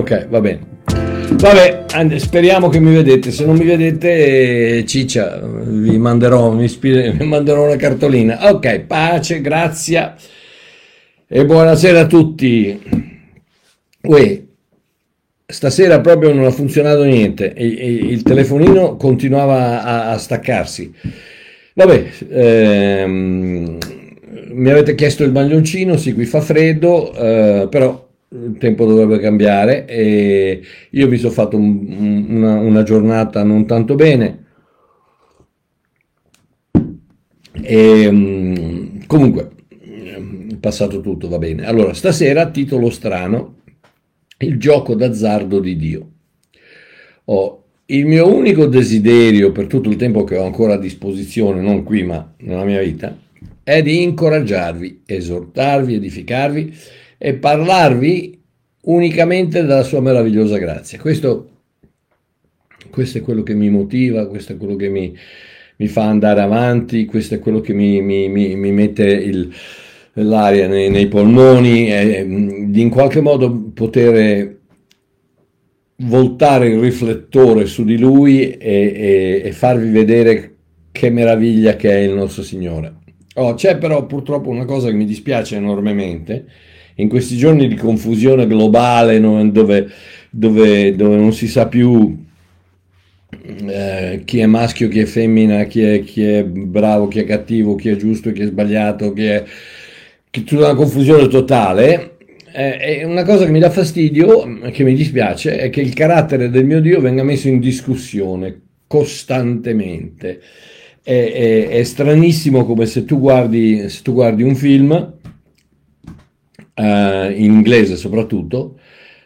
Ok, va bene. Vabbè, speriamo che mi vedete. Se non mi vedete, ciccia, vi manderò, ispire, vi manderò una cartolina. Ok, pace, grazie e buonasera a tutti. Uè, stasera proprio non ha funzionato niente. Il, telefonino continuava a, a staccarsi. Vabbè, ehm, mi avete chiesto il maglioncino, sì, qui fa freddo, eh, però il tempo dovrebbe cambiare e io vi sono fatto un, una, una, giornata non tanto bene. E, ehm, comunque, è passato tutto, va bene. Allora, stasera, titolo strano, il gioco d'azzardo di Dio. Oh, il mio unico desiderio per tutto il tempo che ho ancora a disposizione, non qui ma nella mia vita, è di incoraggiarvi, esortarvi, edificarvi e parlarvi unicamente della sua meravigliosa grazia. Questo, questo è quello che mi motiva, questo è quello che mi, mi fa andare avanti, questo è quello che mi, mi, mi mette il, l'aria nei, nei polmoni, e, in qualche modo poter voltare il riflettore su di lui e, e, e farvi vedere che meraviglia che è il nostro Signore. Oh, c'è però purtroppo una cosa che mi dispiace enormemente, in questi giorni di confusione globale dove, dove, dove non si sa più eh, chi è maschio, chi è femmina, chi è, chi è, bravo, chi è cattivo, chi è giusto, chi è sbagliato, chi è... Che tutta una confusione totale. Eh, una cosa che mi dà fastidio, che mi dispiace, è che il carattere del mio Dio venga messo in discussione costantemente è, è, è stranissimo come se tu guardi, se tu guardi un film, uh, in inglese soprattutto,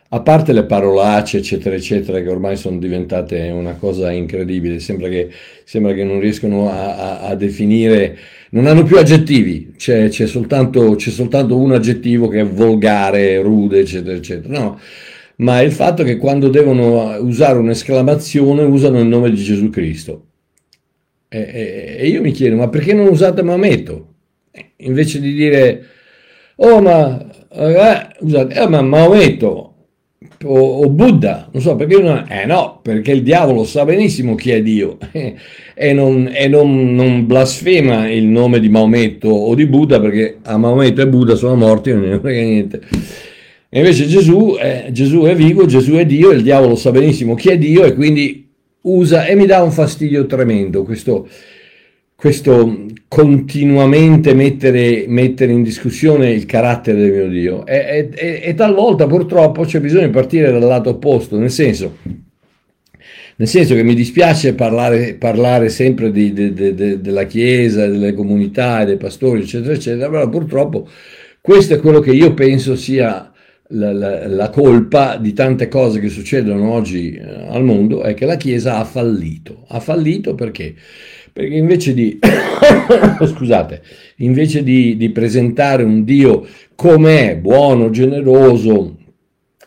a parte le parolacce, eccetera, eccetera, che ormai sono diventate una cosa incredibile, sembra che, sembra che non riescono a, a, a, definire, non hanno più aggettivi, c'è, c'è, soltanto, c'è, soltanto, un aggettivo che è volgare, rude, eccetera, eccetera. No, ma il fatto che quando devono usare un'esclamazione usano il nome di Gesù Cristo. E, e, io mi chiedo, ma perché non usate Maometto? Invece di dire, oh ma, eh, usate, eh, ma Maometto o, o, Buddha, non so perché non... Eh no, perché il diavolo sa benissimo chi è Dio e, non, e non, non, blasfema il nome di Maometto o di Buddha perché a Maometto e Buddha sono morti e non ne frega niente. E invece Gesù, eh, Gesù è vivo, Gesù è Dio, il diavolo sa benissimo chi è Dio e quindi usa e mi dà un fastidio tremendo questo, questo continuamente mettere, mettere, in discussione il carattere del mio Dio e, e, e, talvolta purtroppo c'è bisogno di partire dal lato opposto, nel senso, nel senso che mi dispiace parlare, parlare sempre di, de, de, de, della Chiesa, delle comunità, dei pastori, eccetera, eccetera, però purtroppo questo è quello che io penso sia la, la, la, colpa di tante cose che succedono oggi eh, al mondo è che la Chiesa ha fallito. Ha fallito perché? Perché invece di, scusate, invece di, di presentare un Dio com'è, buono, generoso,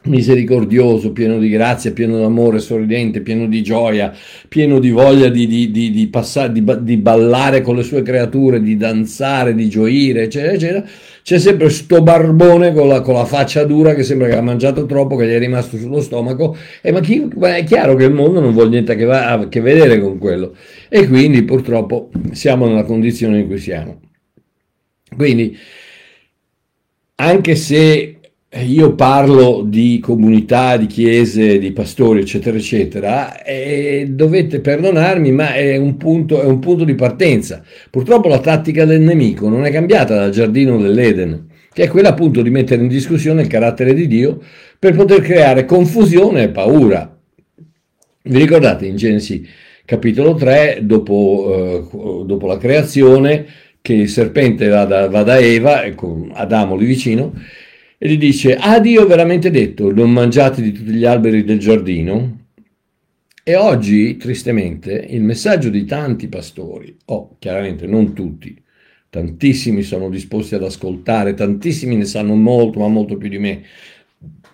misericordioso, pieno di grazia, pieno d'amore, sorridente, pieno di gioia, pieno di voglia di, di, di, di, passare, di, ballare con le sue creature, di danzare, di gioire, eccetera, eccetera, c'è sempre sto barbone con la, con la, faccia dura che sembra che ha mangiato troppo, che gli è rimasto sullo stomaco, e ma, chi, ma è chiaro che il mondo non vuole niente a che vedere con quello, e quindi purtroppo siamo nella condizione in cui siamo. Quindi, anche se io parlo di comunità, di chiese, di pastori, eccetera, eccetera, e dovete perdonarmi, ma è un, punto, è un punto di partenza. Purtroppo la tattica del nemico non è cambiata dal giardino dell'Eden, che è quella appunto di mettere in discussione il carattere di Dio per poter creare confusione e paura. Vi ricordate in Genesi capitolo 3, dopo, eh, dopo la creazione, che il serpente va da, va da Eva, con Adamo lì vicino, e gli dice, ha Dio veramente detto, non mangiate di tutti gli alberi del giardino? E oggi, tristemente, il messaggio di tanti pastori, oh, chiaramente non tutti, tantissimi sono disposti ad ascoltare, tantissimi ne sanno molto, ma molto più di me,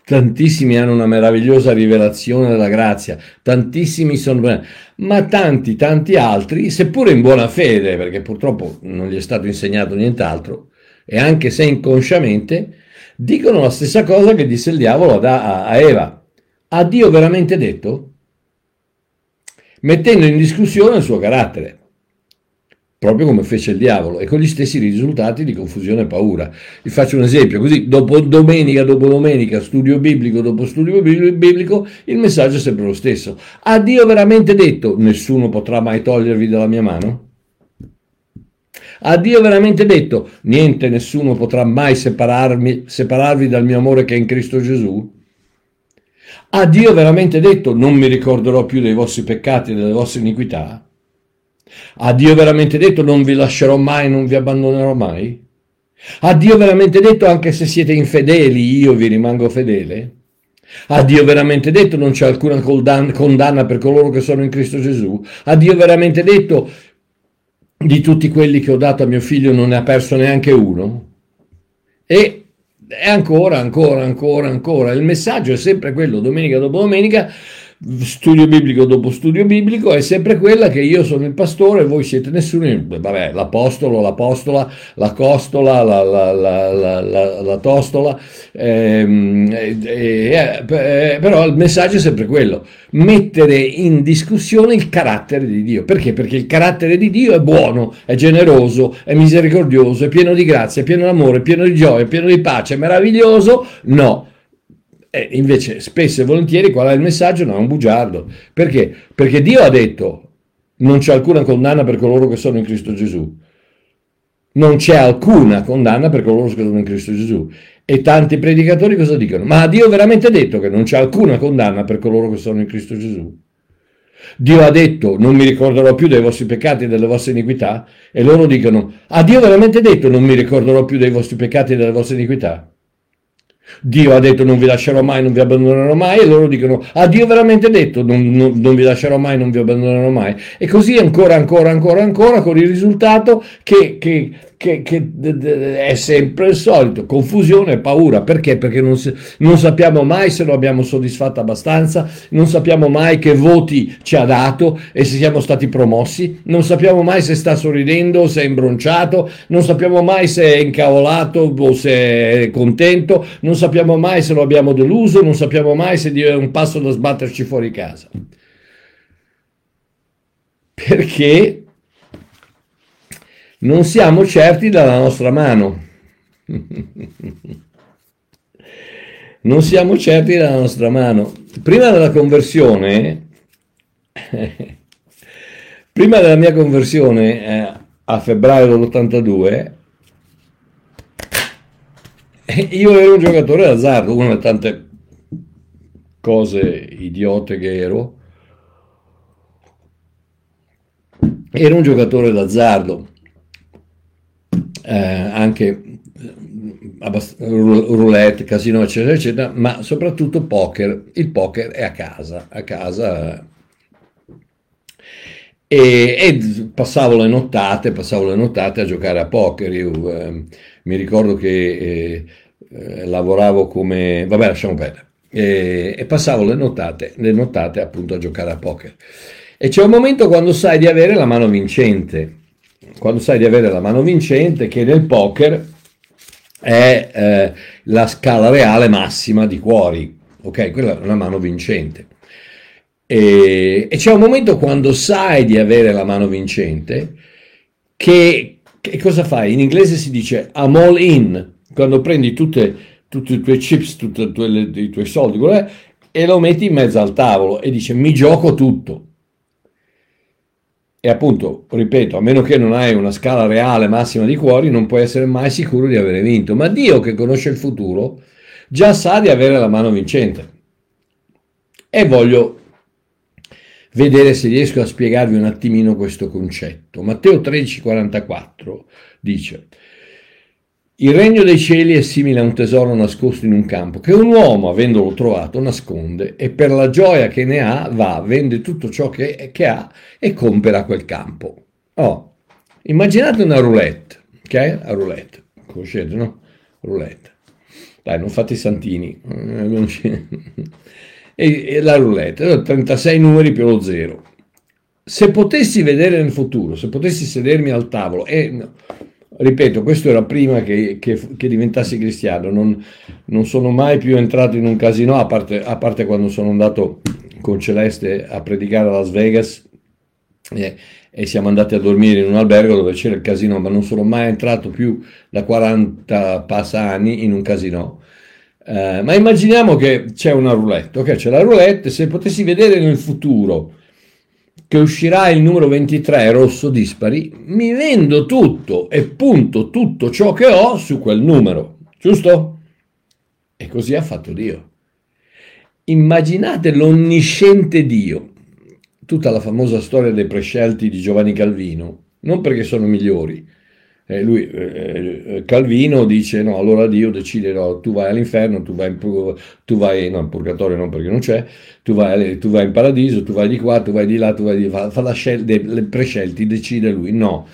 tantissimi hanno una meravigliosa rivelazione della grazia, tantissimi sono, ma tanti, tanti altri, seppure in buona fede, perché purtroppo non gli è stato insegnato nient'altro, e anche se inconsciamente, dicono la stessa cosa che disse il diavolo a, a Eva. Ha Dio veramente detto? Mettendo in discussione il suo carattere proprio come fece il diavolo e con gli stessi risultati di confusione e paura. Vi faccio un esempio, così dopo domenica dopo domenica, studio biblico dopo studio biblico, il messaggio è sempre lo stesso. Ha Dio veramente detto nessuno potrà mai togliervi dalla mia mano? Ha Dio veramente detto niente, nessuno potrà mai separarmi, separarvi dal mio amore che è in Cristo Gesù? Ha Dio veramente detto non mi ricorderò più dei vostri peccati e delle vostre iniquità? Ha Dio veramente detto non vi lascerò mai, non vi abbandonerò mai? Ha Dio veramente detto anche se siete infedeli io vi rimango fedele? Ha Dio veramente detto non c'è alcuna condanna per coloro che sono in Cristo Gesù? Ha Dio veramente detto di tutti quelli che ho dato a mio figlio non ne ha perso neanche uno? E, e ancora, ancora, ancora, ancora. Il messaggio è sempre quello, domenica dopo domenica studio biblico dopo studio biblico è sempre quella che io sono il pastore e voi siete nessuno, vabbè, l'apostolo, l'apostola, la costola, la, la, la, la, la tostola, ehm, eh, eh, però il messaggio è sempre quello, mettere in discussione il carattere di Dio. Perché? Perché il carattere di Dio è buono, è generoso, è misericordioso, è pieno di grazia, è pieno di amore, è pieno di gioia, è pieno di pace, è meraviglioso? No e invece, spesso e volentieri, qual è il messaggio? No, è un bugiardo. Perché? Perché Dio ha detto non c'è alcuna condanna per coloro che sono in Cristo Gesù. Non c'è alcuna condanna per coloro che sono in Cristo Gesù. E tanti predicatori cosa dicono? Ma Dio ha veramente detto che non c'è alcuna condanna per coloro che sono in Cristo Gesù? Dio ha detto non mi ricorderò più dei vostri peccati e delle vostre iniquità? E loro dicono, ha Dio veramente detto non mi ricorderò più dei vostri peccati e delle vostre iniquità? Dio ha detto non vi lascerò mai, non vi abbandonerò mai e loro dicono ha Dio veramente detto non, non, non, vi lascerò mai, non vi abbandonerò mai e così ancora, ancora, ancora, ancora con il risultato che, che che, che, è sempre il solito, confusione e paura. Perché? Perché non, non, sappiamo mai se lo abbiamo soddisfatto abbastanza, non sappiamo mai che voti ci ha dato e se siamo stati promossi, non sappiamo mai se sta sorridendo se è imbronciato, non sappiamo mai se è incavolato o se è contento, non sappiamo mai se lo abbiamo deluso, non sappiamo mai se è un passo da sbatterci fuori casa. Perché non siamo certi dalla nostra mano. non siamo certi dalla nostra mano. Prima della conversione, prima della mia conversione eh, a febbraio dell'82, io ero un giocatore d'azzardo, una delle tante cose idiote che ero. Ero un giocatore d'azzardo eh, anche eh, roulette, casino, eccetera, eccetera, ma soprattutto poker. Il poker è a casa, a casa. E, e passavo le nottate, passavo le nottate a giocare a poker. Io eh, mi ricordo che eh, eh, lavoravo come... vabbè, lasciamo perdere. E, e passavo le nottate, le nottate appunto a giocare a poker. E c'è un momento quando sai di avere la mano vincente quando sai di avere la mano vincente, che nel poker è eh, la scala reale massima di cuori, ok? Quella è una mano vincente. E, e, c'è un momento quando sai di avere la mano vincente che, che cosa fai? In inglese si dice I'm all in, quando prendi tutte, tutti i tuoi chips, tutti i tuoi soldi e lo metti in mezzo al tavolo e dice mi gioco tutto e appunto, ripeto, a meno che non hai una scala reale massima di cuori, non puoi essere mai sicuro di avere vinto. Ma Dio che conosce il futuro già sa di avere la mano vincente. E voglio vedere se riesco a spiegarvi un attimino questo concetto. Matteo 13,44 dice il regno dei cieli è simile a un tesoro nascosto in un campo che un uomo, avendolo trovato, nasconde e per la gioia che ne ha va, vende tutto ciò che, che ha e compra quel campo. Oh, immaginate una roulette, ok? La roulette, conoscete, no? Roulette. Dai, non fate i santini. e, e la roulette, 36 numeri più lo zero. Se potessi vedere nel futuro, se potessi sedermi al tavolo e ripeto, questo era prima che, che, che diventassi cristiano, non, non, sono mai più entrato in un casino, a parte, a parte quando sono andato con Celeste a predicare a Las Vegas e, e, siamo andati a dormire in un albergo dove c'era il casino, ma non sono mai entrato più da 40 passa anni in un casino. Eh, ma immaginiamo che c'è una roulette, ok? C'è la roulette, se potessi vedere nel futuro che uscirà il numero 23 rosso dispari, mi vendo tutto e punto tutto ciò che ho su quel numero, giusto? E così ha fatto Dio. Immaginate l'onnisciente Dio, tutta la famosa storia dei prescelti di Giovanni Calvino, non perché sono migliori, eh, lui, eh, eh, Calvino dice no, allora Dio decide no, tu vai all'inferno, tu vai, in, tu vai no, in purgatorio non perché non c'è, tu vai, tu vai, in paradiso, tu vai di qua, tu vai di là, tu vai di là, fa la scelta, le prescelti, decide lui, no.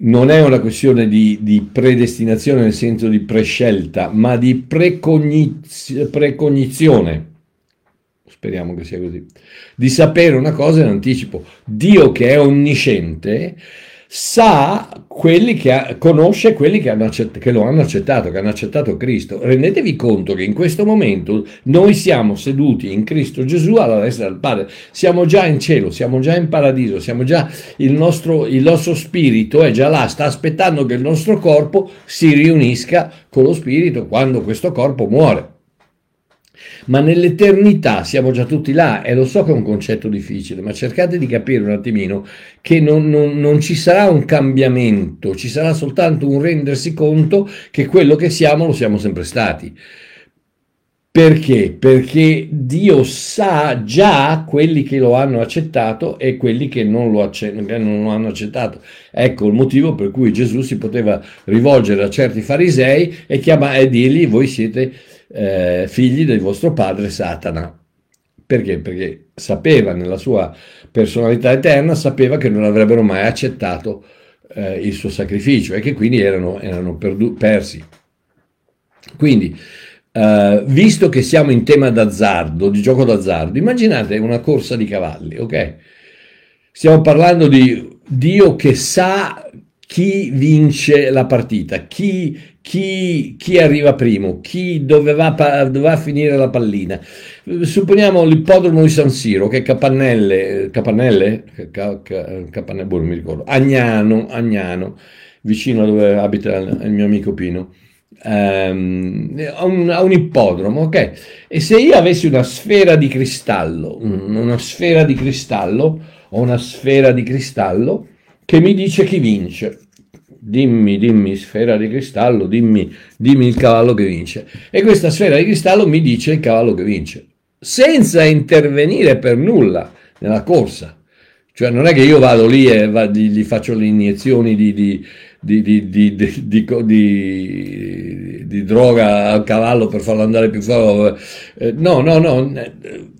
Non è una questione di, di predestinazione nel senso di prescelta, ma di precogniz- precognizione speriamo che sia così, di sapere una cosa in anticipo. Dio che è onnisciente sa quelli che ha, conosce quelli che, accett- che, lo hanno accettato, che hanno accettato Cristo. Rendetevi conto che in questo momento noi siamo seduti in Cristo Gesù alla destra del Padre, siamo già in cielo, siamo già in paradiso, siamo già il nostro, il nostro spirito è già là, sta aspettando che il nostro corpo si riunisca con lo spirito quando questo corpo muore ma nell'eternità siamo già tutti là e lo so che è un concetto difficile, ma cercate di capire un attimino che non, non, non ci sarà un cambiamento, ci sarà soltanto un rendersi conto che quello che siamo lo siamo sempre stati. Perché? Perché Dio sa già quelli che lo hanno accettato e quelli che non lo, acce- non lo, hanno accettato. Ecco il motivo per cui Gesù si poteva rivolgere a certi farisei e, chiama- e dirgli voi siete eh, figli del vostro padre Satana. Perché? Perché sapeva nella sua personalità eterna, sapeva che non avrebbero mai accettato eh, il suo sacrificio e che quindi erano, erano perdu- persi. Quindi, eh, visto che siamo in tema d'azzardo, di gioco d'azzardo, immaginate una corsa di cavalli, ok? Stiamo parlando di Dio che sa chi vince la partita, chi, chi, chi arriva primo, chi dove va, dove va, a finire la pallina. Supponiamo l'ippodromo di San Siro, che è Capannelle, Capannelle? Capannelle, boh, non mi ricordo, Agnano, Agnano, vicino a dove abita il mio amico Pino. Um, a, un, un, ippodromo, ok? E se io avessi una sfera di cristallo, una sfera di cristallo, o una sfera di cristallo, che mi dice chi vince. Dimmi, dimmi, sfera di cristallo, dimmi, dimmi il cavallo che vince. E questa sfera di cristallo mi dice il cavallo che vince, senza intervenire per nulla nella corsa. Cioè non è che io vado lì e va, gli, faccio le iniezioni di, di, di, di, droga al cavallo per farlo andare più forte. Eh, no, no, no,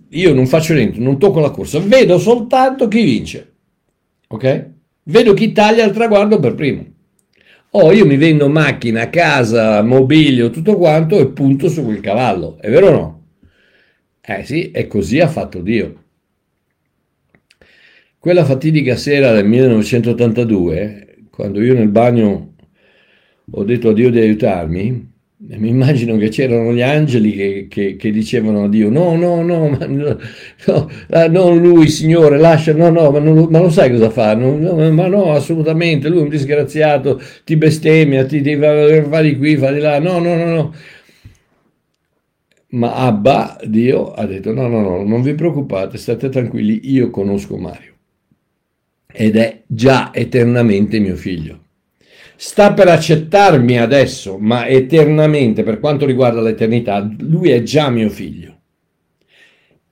io non faccio niente, non tocco la corsa, vedo soltanto chi vince. Ok? Vedo chi taglia il traguardo per primo. O oh, io mi vendo macchina, casa, mobilio, tutto quanto e punto su quel cavallo, è vero o no? Eh sì, e così ha fatto Dio. Quella fatidica sera del 1982, quando io nel bagno ho detto a Dio di aiutarmi, mi immagino che c'erano gli angeli che, che, che, dicevano a Dio: No, no, no, ma no, no ah, non lui, Signore, lascia, no, no, ma, non, ma lo sai cosa fa? No, no, ma no, assolutamente, lui è un disgraziato, ti bestemmia, ti, ti va, va di qui, va di là, no, no, no, no. Ma Abba, Dio, ha detto: No, no, no, non vi preoccupate, state tranquilli, io conosco Mario ed è già eternamente mio figlio sta per accettarmi adesso, ma eternamente, per quanto riguarda l'eternità, lui è già mio figlio.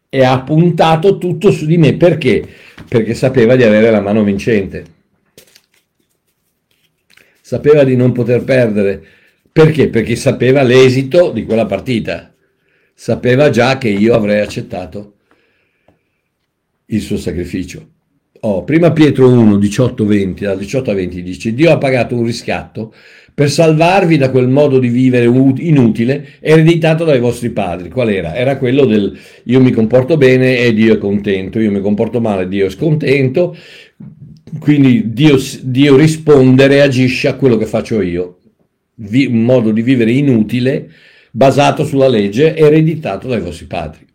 E ha puntato tutto su di me perché? Perché sapeva di avere la mano vincente. Sapeva di non poter perdere. Perché? Perché sapeva l'esito di quella partita. Sapeva già che io avrei accettato il suo sacrificio. Oh, prima Pietro 1, 18, 20, dal 18 a 20 dice Dio ha pagato un riscatto per salvarvi da quel modo di vivere inutile ereditato dai vostri padri. Qual era? Era quello del io mi comporto bene e Dio è contento, io mi comporto male, Dio è scontento. quindi Dio, Dio risponde, reagisce a quello che faccio io, Vi, un modo di vivere inutile, basato sulla legge, ereditato dai vostri padri.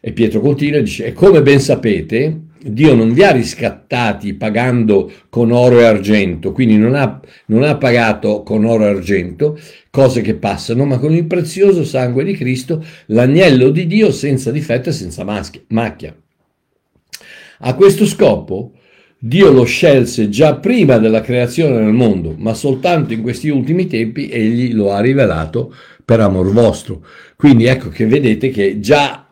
E Pietro continua e dice, e come ben sapete, Dio non vi ha riscattati pagando con oro e argento, quindi non ha, non ha, pagato con oro e argento cose che passano, ma con il prezioso sangue di Cristo, l'agnello di Dio senza difetto e senza macchia. A questo scopo Dio lo scelse già prima della creazione del mondo, ma soltanto in questi ultimi tempi egli lo ha rivelato per amor vostro. Quindi ecco che vedete che già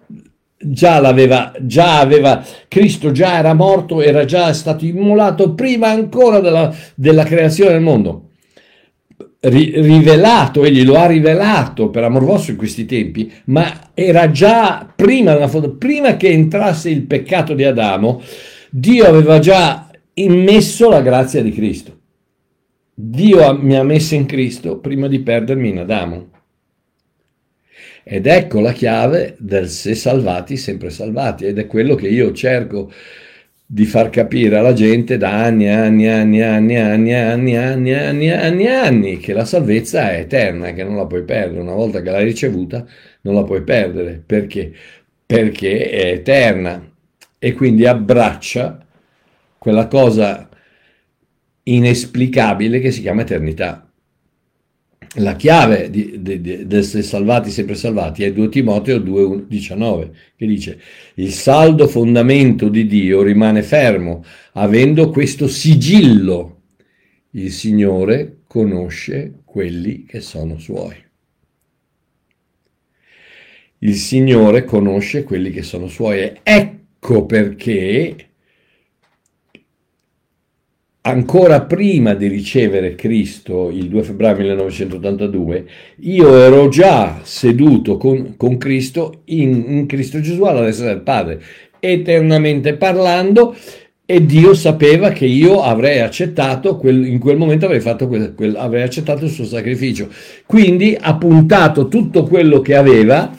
già l'aveva, già aveva, Cristo già era morto, era già stato immolato prima ancora della, della creazione del mondo. Ri, rivelato, egli lo ha rivelato per amor vostro in questi tempi, ma era già prima, prima che entrasse il peccato di Adamo, Dio aveva già immesso la grazia di Cristo. Dio mi ha messo in Cristo prima di perdermi in Adamo. Ed ecco la chiave del se salvati, sempre salvati, ed è quello che io cerco di far capire alla gente da anni e anni e anni e anni e anni e anni e anni e anni e anni e anni che la salvezza è eterna, che non la puoi perdere. Una volta che l'hai ricevuta non la puoi perdere. Perché? Perché è eterna e quindi abbraccia quella cosa inesplicabile che si chiama eternità la chiave di, di, di, di, essere salvati, sempre salvati, è 2 Timoteo 2,19, che dice, il saldo fondamento di Dio rimane fermo, avendo questo sigillo. Il Signore conosce quelli che sono suoi. Il Signore conosce quelli che sono suoi. Ecco perché ancora prima di ricevere Cristo, il 2 febbraio 1982, io ero già seduto con, con Cristo in, in, Cristo Gesù alla destra del Padre, eternamente parlando, e Dio sapeva che io avrei accettato, quel, in quel momento avrei, fatto quel, quel, avrei accettato il suo sacrificio. Quindi ha puntato tutto quello che aveva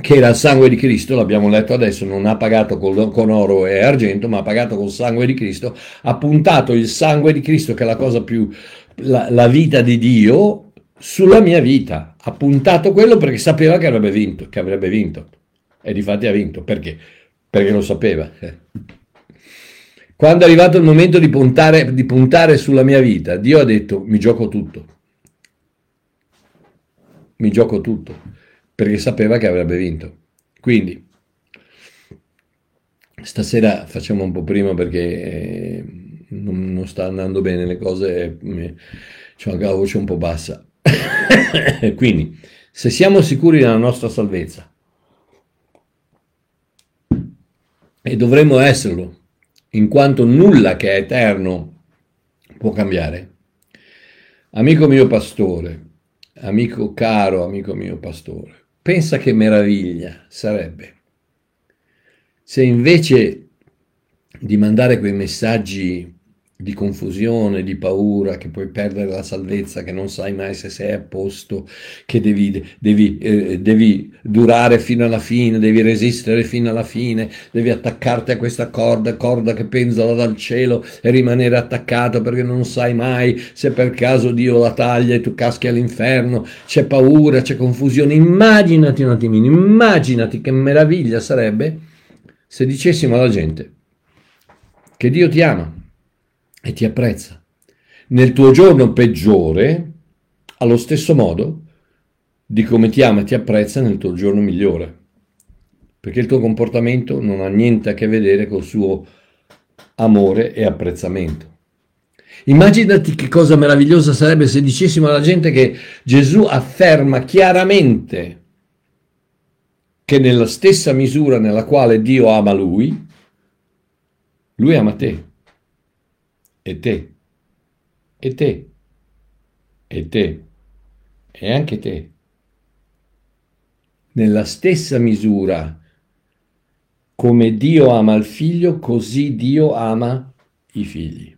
che era il sangue di Cristo, l'abbiamo letto adesso, non ha pagato con, con, oro e argento, ma ha pagato col sangue di Cristo, ha puntato il sangue di Cristo, che è la cosa più, la, la vita di Dio, sulla mia vita. Ha puntato quello perché sapeva che avrebbe vinto, che avrebbe vinto. E difatti ha vinto. Perché? Perché lo sapeva. Quando è arrivato il momento di puntare, di puntare sulla mia vita, Dio ha detto, mi gioco tutto. Mi gioco tutto perché sapeva che avrebbe vinto. Quindi, stasera facciamo un po' prima perché eh, non, non, sta andando bene le cose, ho anche la voce un po' bassa. Quindi, se siamo sicuri della nostra salvezza, e dovremmo esserlo, in quanto nulla che è eterno può cambiare. Amico mio pastore, amico caro, amico mio pastore, Pensa che meraviglia sarebbe. Se invece di mandare quei messaggi di confusione, di paura, che puoi perdere la salvezza, che non sai mai se sei a posto, che devi, devi, eh, devi, durare fino alla fine, devi resistere fino alla fine, devi attaccarti a questa corda, corda che penzola dal cielo e rimanere attaccato perché non sai mai se per caso Dio la taglia e tu caschi all'inferno, c'è paura, c'è confusione. Immaginati un attimino, immaginati che meraviglia sarebbe se dicessimo alla gente che Dio ti ama e ti apprezza. Nel tuo giorno peggiore, allo stesso modo di come ti ama e ti apprezza nel tuo giorno migliore. Perché il tuo comportamento non ha niente a che vedere col suo amore e apprezzamento. Immaginati che cosa meravigliosa sarebbe se dicessimo alla gente che Gesù afferma chiaramente che nella stessa misura nella quale Dio ama lui, lui ama te e te, e te, e te, e anche te. Nella stessa misura come Dio ama il figlio, così Dio ama i figli.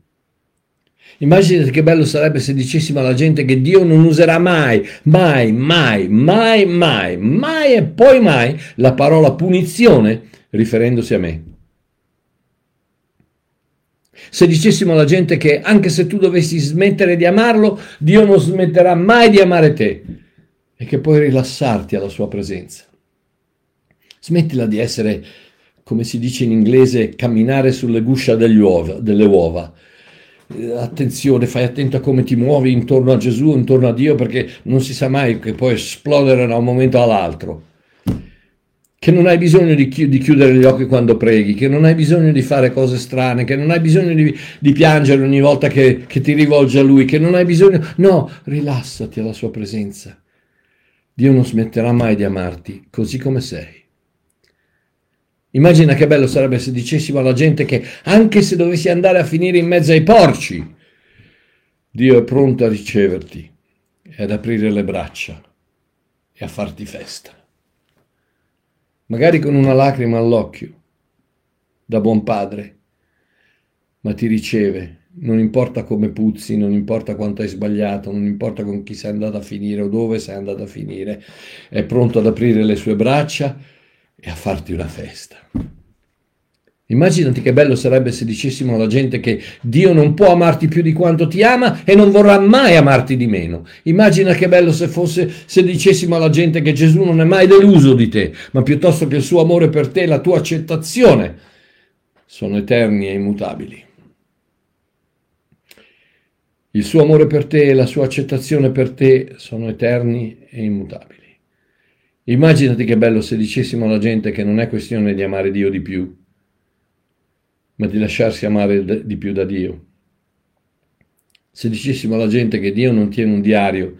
Immaginate che bello sarebbe se dicessimo alla gente che Dio non userà mai, mai, mai, mai, mai, mai e poi mai la parola punizione riferendosi a me. Se dicessimo alla gente che anche se tu dovessi smettere di amarlo, Dio non smetterà mai di amare te e che puoi rilassarti alla sua presenza. Smettila di essere, come si dice in inglese, camminare sulle guscia uova, delle uova. Eh, attenzione, fai attento a come ti muovi intorno a Gesù, intorno a Dio, perché non si sa mai che può esplodere da un momento all'altro che non hai bisogno di, chi- di, chiudere gli occhi quando preghi, che non hai bisogno di fare cose strane, che non hai bisogno di, di piangere ogni volta che, che ti rivolgi a Lui, che non hai bisogno... No, rilassati alla Sua presenza. Dio non smetterà mai di amarti così come sei. Immagina che bello sarebbe se dicessimo alla gente che anche se dovessi andare a finire in mezzo ai porci, Dio è pronto a riceverti e ad aprire le braccia e a farti festa magari con una lacrima all'occhio, da buon padre, ma ti riceve, non importa come puzzi, non importa quanto hai sbagliato, non importa con chi sei andato a finire o dove sei andato a finire, è pronto ad aprire le sue braccia e a farti una festa. Immaginati che bello sarebbe se dicessimo alla gente che Dio non può amarti più di quanto ti ama e non vorrà mai amarti di meno. Immagina che bello se fosse se dicessimo alla gente che Gesù non è mai deluso di te, ma piuttosto che il suo amore per te e la tua accettazione sono eterni e immutabili. Il suo amore per te e la sua accettazione per te sono eterni e immutabili. Immaginati che bello se dicessimo alla gente che non è questione di amare Dio di più, ma di lasciarsi amare di più da Dio. Se dicessimo alla gente che Dio non tiene un diario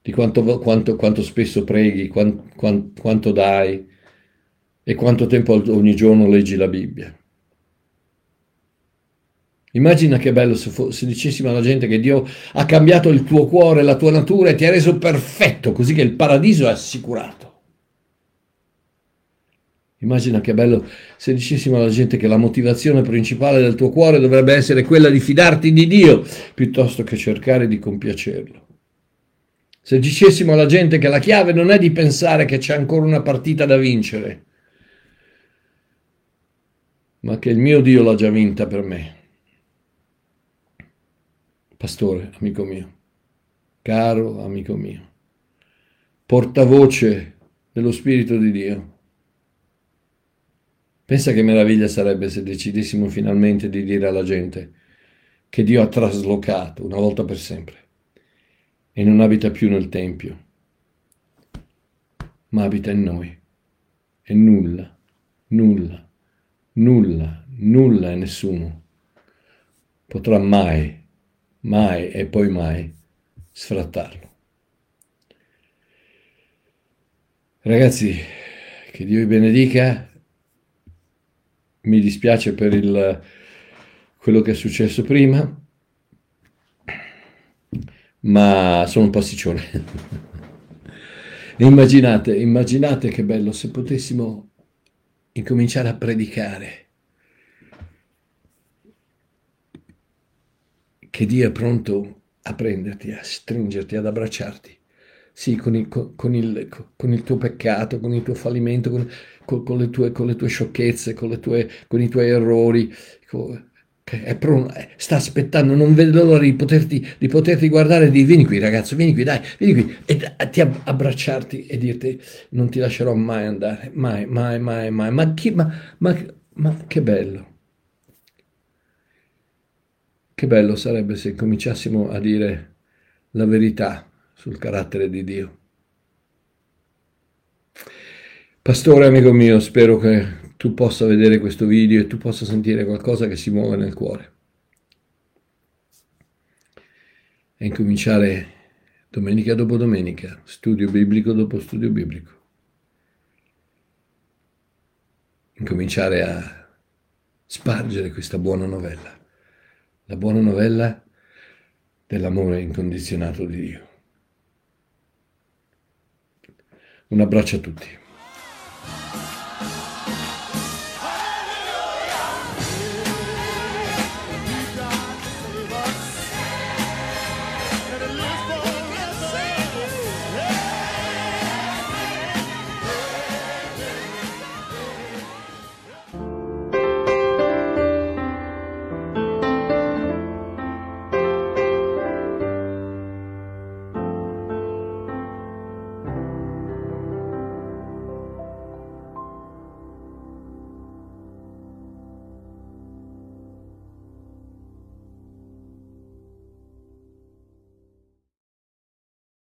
di quanto, quanto, quanto spesso preghi, quanto, quanto dai e quanto tempo ogni giorno leggi la Bibbia. Immagina che bello se, fo- se, dicessimo alla gente che Dio ha cambiato il tuo cuore, la tua natura e ti ha reso perfetto, così che il paradiso è assicurato. Immagina che bello se dicessimo alla gente che la motivazione principale del tuo cuore dovrebbe essere quella di fidarti di Dio piuttosto che cercare di compiacerlo. Se dicessimo alla gente che la chiave non è di pensare che c'è ancora una partita da vincere, ma che il mio Dio l'ha già vinta per me. Pastore, amico mio, caro amico mio, portavoce dello Spirito di Dio Pensa che meraviglia sarebbe se decidessimo finalmente di dire alla gente che Dio ha traslocato una volta per sempre e non abita più nel Tempio, ma abita in noi. E nulla, nulla, nulla, nulla e nessuno potrà mai, mai e poi mai sfrattarlo. Ragazzi, che Dio vi benedica mi dispiace per il, quello che è successo prima, ma sono un pasticcione. immaginate, immaginate che bello se potessimo incominciare a predicare che Dio è pronto a prenderti, a stringerti, ad abbracciarti. Sì, con il, con il, con il tuo peccato, con il tuo fallimento, con, con, con, le, tue, con le, tue, sciocchezze, con, tue, con i tuoi errori, pronto, sta aspettando, non vedo l'ora di poterti, di poterti guardare e dire vieni qui ragazzo, vieni qui, dai, vieni qui, e ti abbracciarti e dirti non ti lascerò mai andare, mai, mai, mai, mai, ma, chi, ma, ma, ma che bello. Che bello sarebbe se cominciassimo a dire la verità sul carattere di Dio. Pastore amico mio, spero che tu possa vedere questo video e tu possa sentire qualcosa che si muove nel cuore. E incominciare domenica dopo domenica, studio biblico dopo studio biblico. Incominciare a spargere questa buona novella, la buona novella dell'amore incondizionato di Dio. Un abbraccio a tutti.